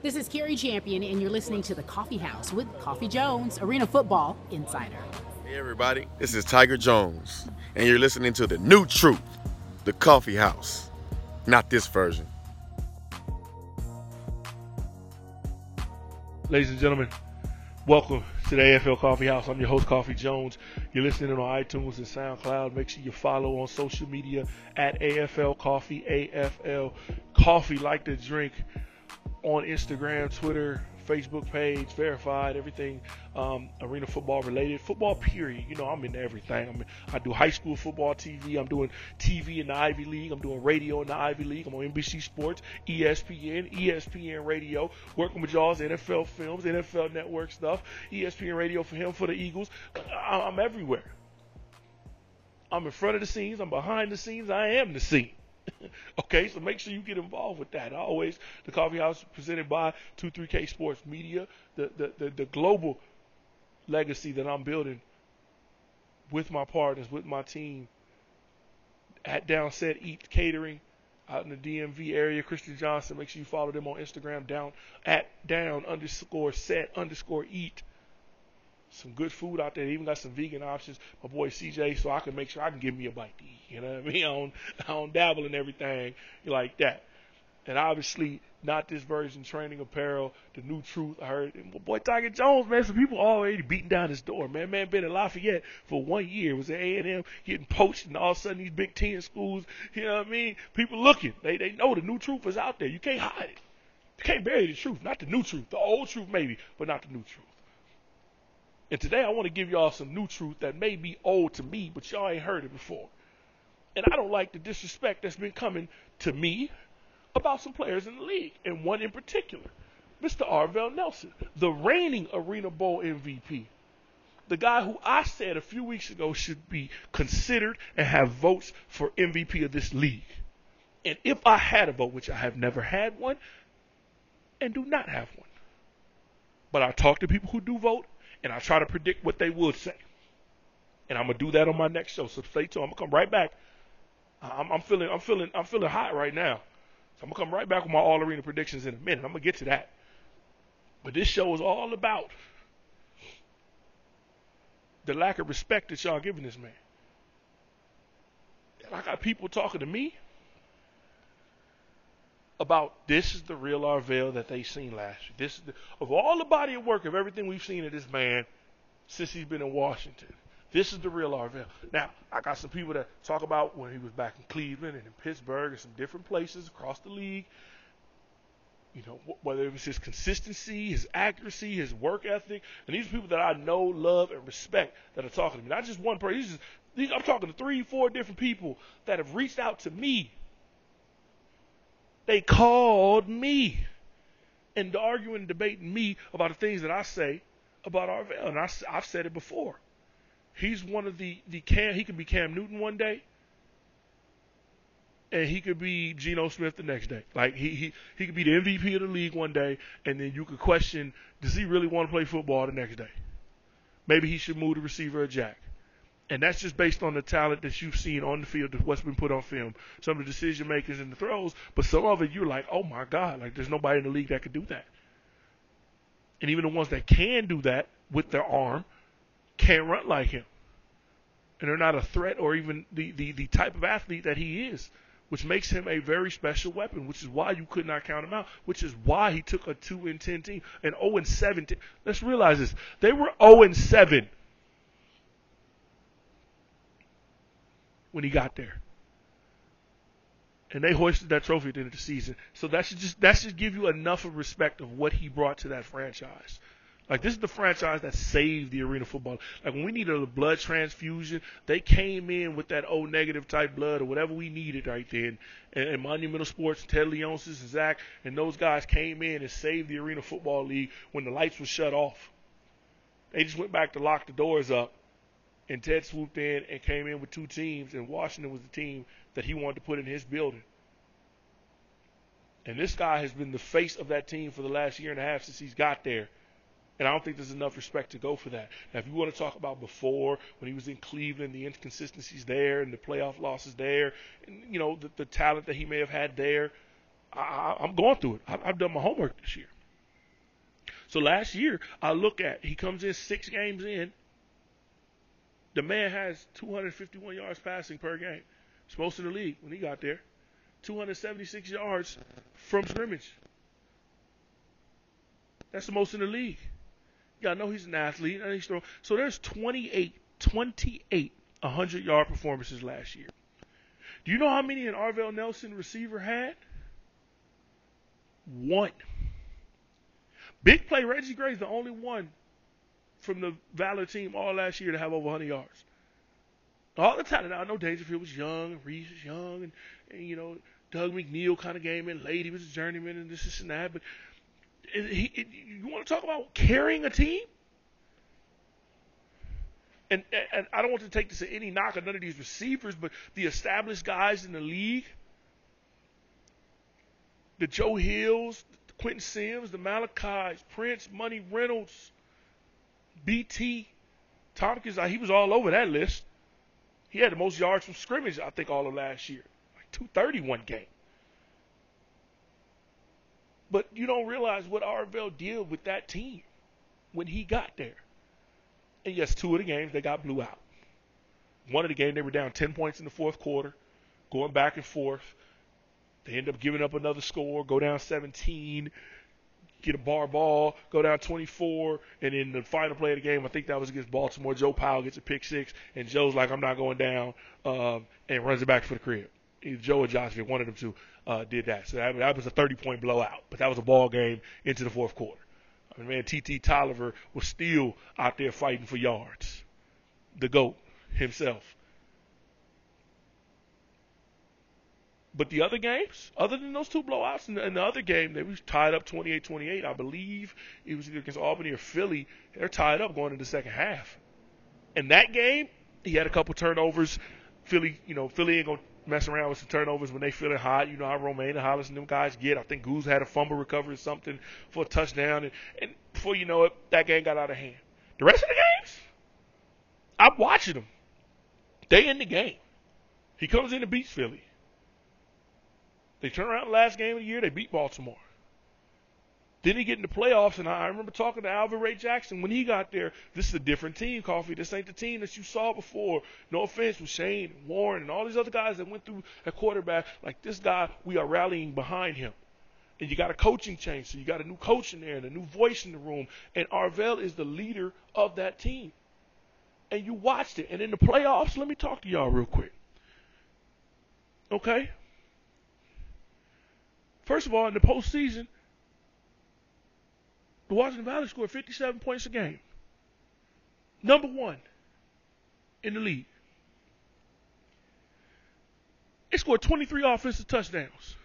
This is Cari Champion, and you're listening to The Coffee House with Coffee Jones, Arena Football Insider. Hey, everybody, this is Tiger Jones, and you're listening to the new truth, The Coffee House. Not this version. Ladies and gentlemen, welcome to the AFL Coffee House. I'm your host, Coffee Jones. You're listening on iTunes and SoundCloud. Make sure you follow on social media at AFL Coffee, AFL Coffee, like the drink on Instagram, Twitter, Facebook page, verified, everything um, arena football related, football period. You know, I'm in everything. I'm, I do high school football TV. I'm doing TV in the Ivy League. I'm doing radio in the Ivy League. I'm on NBC Sports, ESPN, ESPN Radio, working with y'all's NFL Films, NFL Network stuff, ESPN Radio for him, for the Eagles. I'm everywhere. I'm in front of the scenes. I'm behind the scenes. I am the scene. okay, so make sure you get involved with that. Always the coffee house presented by 23K Sports Media, the, the, the, the global legacy that I'm building with my partners, with my team at Downset Eat Catering out in the DMV area. Christian Johnson, make sure you follow them on Instagram down at down underscore set underscore eat some good food out there. They even got some vegan options. My boy CJ, so I can make sure I can give me a bite to eat. You know what I mean? I don't, I don't dabble in everything like that. And obviously, not this version training apparel, the new truth. I heard my boy Tiger Jones, man. Some people already beating down his door, man. Man been in Lafayette for one year. Was at A and M getting poached, and all of a sudden these Big Ten schools. You know what I mean? People looking. They they know the new truth is out there. You can't hide it. You can't bury the truth. Not the new truth. The old truth maybe, but not the new truth. And today I want to give y'all some new truth that may be old to me, but y'all ain't heard it before. And I don't like the disrespect that's been coming to me about some players in the league, and one in particular, Mr. Arvell Nelson, the reigning Arena Bowl MVP. The guy who I said a few weeks ago should be considered and have votes for MVP of this league. And if I had a vote, which I have never had one and do not have one, but I talk to people who do vote and I try to predict what they would say. And I'm gonna do that on my next show. So stay tuned. I'm gonna come right back. I'm, I'm feeling, I'm feeling, I'm feeling hot right now. So I'm gonna come right back with my all arena predictions in a minute. I'm gonna get to that. But this show is all about the lack of respect that y'all giving this man. I got people talking to me about this is the real Arvell that they seen last year. This is the, of all the body of work of everything we've seen of this man since he's been in Washington. This is the real Arvell. Now, I got some people that talk about when he was back in Cleveland and in Pittsburgh and some different places across the league. You know, whether it was his consistency, his accuracy, his work ethic, and these are people that I know, love, and respect that are talking to me. Not just one person. These, I'm talking to three, four different people that have reached out to me they called me and arguing and debating me about the things that I say about Arvell. And I, have said it before. He's one of the, the Cam, he could be Cam Newton one day, and he could be Geno Smith the next day. Like he, he, he could be the MVP of the league one day, and then you could question, does he really want to play football the next day? Maybe he should move the receiver a jack. And that's just based on the talent that you've seen on the field, what's been put on film, some of the decision makers and the throws. But some of it, you're like, oh my God, like there's nobody in the league that could do that. And even the ones that can do that with their arm can't run like him. And they're not a threat or even the, the, the type of athlete that he is, which makes him a very special weapon, which is why you could not count him out, which is why he took a 2 and 10 team, an 0 and 7 team. Let's realize this. They were 0 and 7 when he got there. And they hoisted that trophy at the end of the season. So that should just that should give you enough of respect of what he brought to that franchise. Like this is the franchise that saved the arena football. Like when we needed a blood transfusion, they came in with that O negative type blood or whatever we needed right then. And, and Monumental Sports, Ted Leonsis and Zach and those guys came in and saved the arena football league when the lights were shut off. They just went back to lock the doors up and Ted swooped in and came in with two teams, and Washington was the team that he wanted to put in his building. And this guy has been the face of that team for the last year and a half since he's got there. And I don't think there's enough respect to go for that. Now, if you want to talk about before, when he was in Cleveland, the inconsistencies there and the playoff losses there, and, you know, the, the talent that he may have had there, I, I'm going through it. I, I've done my homework this year. So last year, I look at he comes in six games in. The man has 251 yards passing per game. It's most in the league when he got there. 276 yards from scrimmage. That's the most in the league. Y'all know he's an athlete. And he's throwing. So there's 28, 28 100 yard performances last year. Do you know how many an Arvell Nelson receiver had? One. Big play, Reggie Gray's the only one from the Valor team all last year to have over 100 yards. All the time. Now, I know Dangerfield was young, Reese was young, and, and you know, Doug McNeil kind of in late. He was a journeyman and this, and that. But he, it, you want to talk about carrying a team? And, and I don't want to take this any knock on none of these receivers, but the established guys in the league, the Joe Hills, Quentin Sims, the Malachis, Prince, Money Reynolds, BT, Tompkins, he was all over that list. He had the most yards from scrimmage, I think, all of last year. Like 231 game. But you don't realize what Arvell did with that team when he got there. And yes, two of the games they got blew out. One of the games they were down 10 points in the fourth quarter, going back and forth. They end up giving up another score, go down 17, get a bar ball, go down 24, and in the final play of the game, I think that was against Baltimore. Joe Powell gets a pick six, and Joe's like, "I'm not going down," um, and runs it back for the crib. Either Joe or Josh, if one of them two, uh, did that. So that, that was a 30 point blowout, but that was a ball game into the fourth quarter. I mean, man, T.T. Toliver was still out there fighting for yards. The GOAT himself. But the other games, other than those two blowouts, in the, other game, they was tied up 28-28. I believe it was either against Albany or Philly. They're tied up going into the second half. In that game, he had a couple turnovers. Philly, you know, Philly ain't gonna mess around with some turnovers when they feeling hot. You know how Romaine and Hollis and them guys get. I think Goose had a fumble recovery or something for a touchdown, and, and before you know it, that game got out of hand. The rest of the games, I'm watching them. They in the game. He comes in and beats Philly. They turn around the last game of the year, they beat Baltimore. Then he get in the playoffs, and I remember talking to Alvin Ray Jackson when he got there. This is a different team, Coffee. This ain't the team that you saw before. No offense with Shane Warren and all these other guys that went through at quarterback. Like this guy, we are rallying behind him. And you got a coaching change, so you got a new coach in there and a new voice in the room. And Arvell is the leader of that team. And you watched it. And in the playoffs, let me talk to y'all real quick. Okay? First of all, in the postseason, the Washington Valor scored 57 points a game. Number one in the league. It scored 23 offensive touchdowns.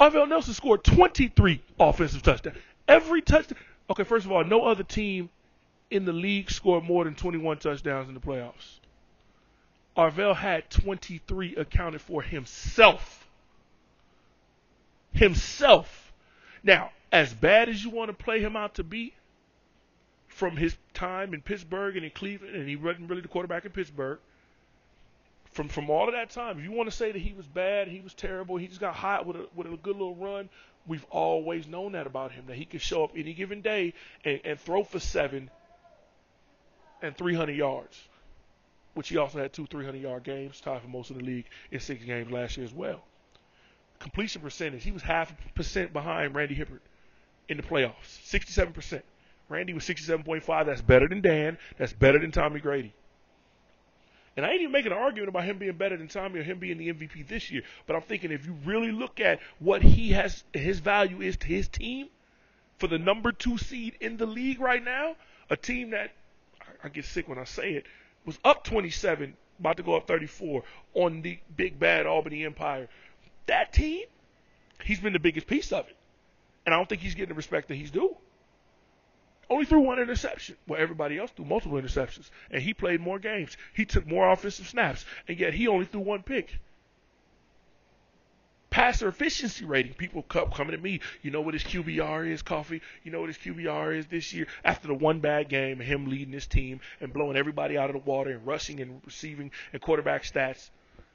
Arvell Nelson scored 23 offensive touchdowns. Every touchdown. Okay, first of all, no other team in the league scored more than 21 touchdowns in the playoffs. Arvell had 23 accounted for himself himself. Now, as bad as you want to play him out to be from his time in Pittsburgh and in Cleveland, and he wasn't really the quarterback in Pittsburgh, from from all of that time, if you want to say that he was bad, he was terrible, he just got hot with a with a good little run, we've always known that about him, that he could show up any given day and, and throw for seven and 300 yards, which he also had two 300 yard games, tied for most of the league in six games last year as well completion percentage, he was half a percent behind Randy Hippeard in the playoffs. 67%. Randy was 67.5. That's better than Dan. That's better than Tommy Grady. And I ain't even making an argument about him being better than Tommy or him being the MVP this year. But I'm thinking if you really look at what he has, his value is to his team for the number two seed in the league right now, a team that, I get sick when I say it, was up 27, about to go up 34 on the big bad Albany Empire that team, he's been the biggest piece of it. And I don't think he's getting the respect that he's due. Only threw one interception. Well, everybody else threw multiple interceptions. And he played more games. He took more offensive snaps. And yet he only threw one pick. Passer efficiency rating. People coming to me. You know what his QBR is, Coffee? You know what his QBR is this year? After the one bad game, him leading his team and blowing everybody out of the water and rushing and receiving and quarterback stats.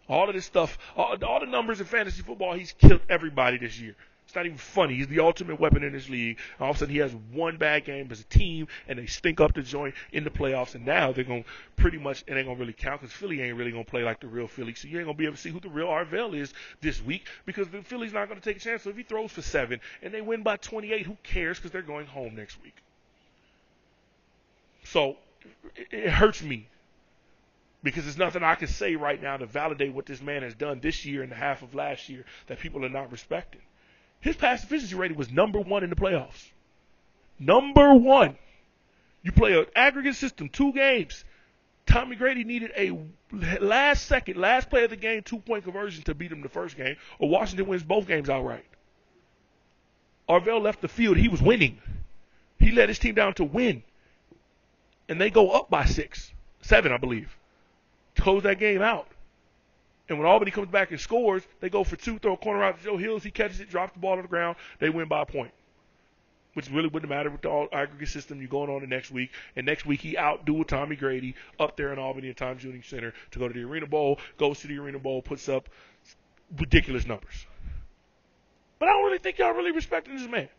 All of this stuff, all, all the numbers in fantasy football, he's killed everybody this year. It's not even funny. He's the ultimate weapon in this league. All of a sudden, he has one bad game as a team, and they stink up the joint in the playoffs. And now they're going to pretty much, it ain't going to really count because Philly ain't really going to play like the real Philly. So you ain't going to be able to see who the real Arvell is this week because the Philly's not going to take a chance. So if he throws for seven and they win by 28, who cares because they're going home next week. So it, it hurts me because there's nothing I can say right now to validate what this man has done this year and the half of last year that people are not respecting. His pass efficiency rating was number one in the playoffs. Number one. You play an aggregate system, two games. Tommy Grady needed a last second, last play of the game, two point conversion to beat him the first game, or Washington wins both games outright. Arvell left the field. He was winning. He led his team down to win. And they go up by six, seven, I believe. Close that game out. And when Albany comes back and scores, they go for two, throw a corner out to Joe Hills. He catches it, drops the ball on the ground. They win by a point. Which really wouldn't matter with the all aggregate system you're going on the next week. And next week he outdueled Tommy Grady up there in Albany at Times Union Center to go to the Arena Bowl, goes to the Arena Bowl, puts up ridiculous numbers. But I don't really think y'all really respecting this man.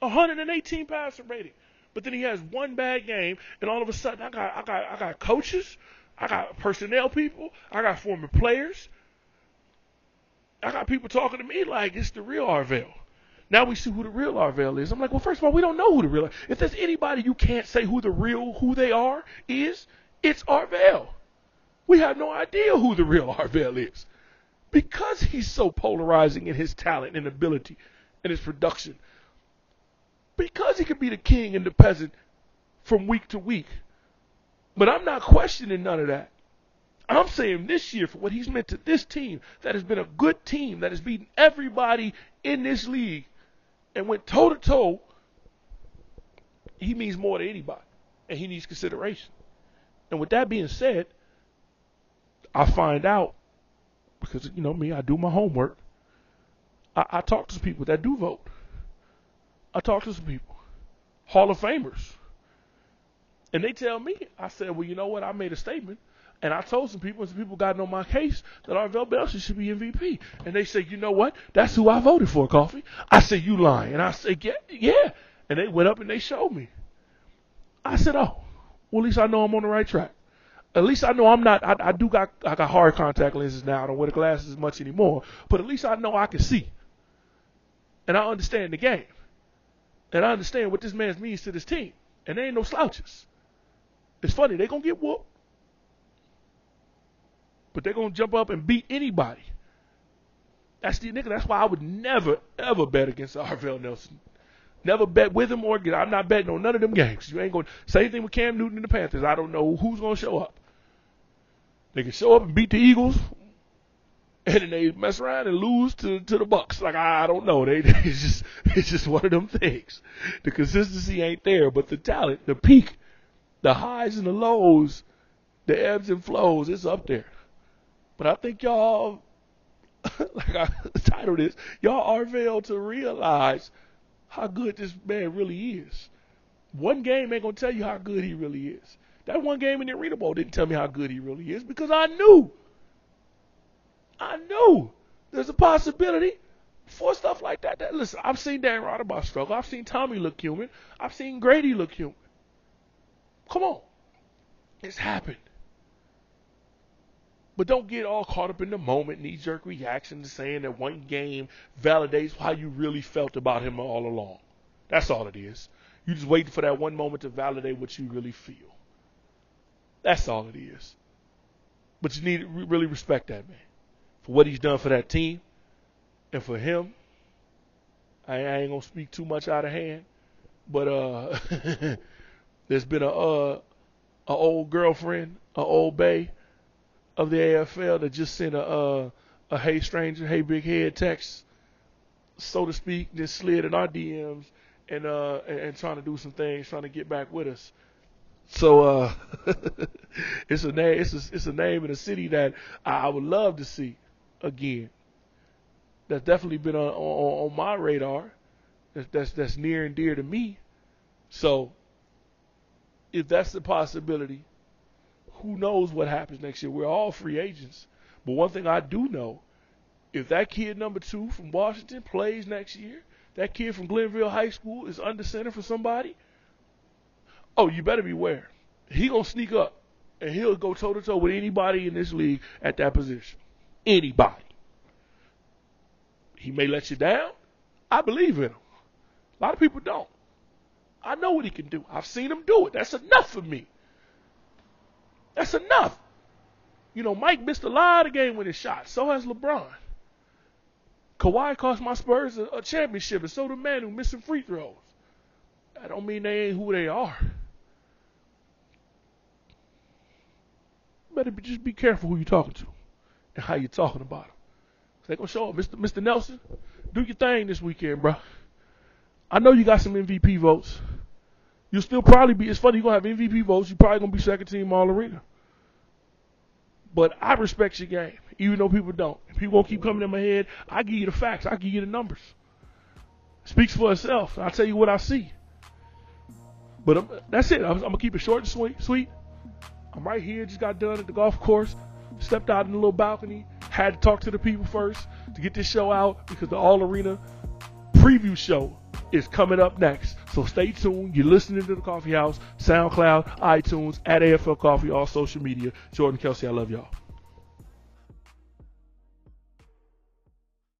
118 passer rating. But then he has one bad game, and all of a sudden I got I got I got coaches I got personnel people. I got former players. I got people talking to me like it's the real Arvell. Now we see who the real Arvell is. I'm like, well, first of all, we don't know who the real. If there's anybody you can't say who the real who they are is, it's Arvell. We have no idea who the real Arvell is because he's so polarizing in his talent and ability and his production. Because he can be the king and the peasant from week to week. But I'm not questioning none of that. I'm saying this year for what he's meant to this team that has been a good team that has beaten everybody in this league and went toe to toe. He means more to anybody, and he needs consideration. And with that being said, I find out because you know me, I do my homework. I, I talk to some people that do vote. I talk to some people, Hall of Famers and they tell me, I said, well, you know what? I made a statement. And I told some people, and some people got on my case that Arvell Belcher should be MVP. And they say, you know what? That's who I voted for, Coffee. I said, you lying. And I said, yeah, yeah. And they went up and they showed me. I said, oh, well, at least I know I'm on the right track. At least I know I'm not. I, I do got I got hard contact lenses now. I don't wear the glasses as much anymore. But at least I know I can see, and I understand the game, and I understand what this man means to this team. And there ain't no slouches. It's funny, they're gonna get whooped. But they're gonna jump up and beat anybody. That's the nigga. That's why I would never, ever bet against Arvell Nelson. Never bet with him or against. I'm not betting on none of them games. You ain't going same thing with Cam Newton and the Panthers. I don't know who's going to show up. They can show up and beat the Eagles, and then they mess around and lose to, to the Bucks. Like I don't know. They it's just it's just one of them things. The consistency ain't there, but the talent, the peak the highs and the lows, the ebbs and flows, it's up there. But I think y'all, like I titled this, y'all are failed to realize how good this man really is. One game ain't gonna tell you how good he really is. That one game in the Arena Bowl didn't tell me how good he really is because I knew. I knew there's a possibility for stuff like that. that listen, I've seen Dan Raudabaugh struggle. I've seen Tommy look human. I've seen Grady look human. Come on. It's happened. But don't get all caught up in the moment, knee jerk reaction to saying that one game validates how you really felt about him all along. That's all it is. You just waiting for that one moment to validate what you really feel. That's all it is. But you need to really respect that man for what he's done for that team and for him. I, ain't gonna speak too much out of hand, but uh, There's been a uh, a old girlfriend, a old bay of the AFL that just sent a uh, a hey stranger, hey big head text, so to speak, just slid in our DMs and uh and, and trying to do some things, trying to get back with us. So uh, it's a name, it's a, it's a name in a city that I, I would love to see again. That's definitely been on, on, on my radar. That's, that's that's near and dear to me. So if that's the possibility, who knows what happens next year? We're all free agents. But one thing I do know if that kid number two from Washington plays next year, that kid from Glenville High School is under center for somebody, oh, you better beware. He gonna sneak up and he'll go toe to toe with anybody in this league at that position. Anybody. He may let you down. I believe in him. A lot of people don't. I know what he can do. I've seen him do it. That's enough for me. That's enough. You know, Mike missed a lot of game winning shots. So has LeBron. Kawhi cost my Spurs a, championship, and so did Manu missing free throws. I don't mean they ain't who they are. Better be, just be careful who you're talking to and how you're talking about them. They're gonna show up, Mr. Mr. Nelson. Do your thing this weekend, bro. I know you got some MVP votes. You'll still probably be. It's funny you're gonna have MVP votes. You're probably gonna be second team All Arena. But I respect your game, even though people don't. People won't keep coming in my head. I give you the facts. I give you the numbers. Speaks for itself. I'll tell you what I see. But I'm, that's it. I'm, I'm, gonna keep it short and sweet. Sweet. I'm right here. Just got done at the golf course. Stepped out in the little balcony. Had to talk to the people first to get this show out because the All Arena preview show is coming up next. So stay tuned. You're listening to the Coffee House, SoundCloud, iTunes, at AFL Coffee, all social media. Jordan Kelsey, I love y'all.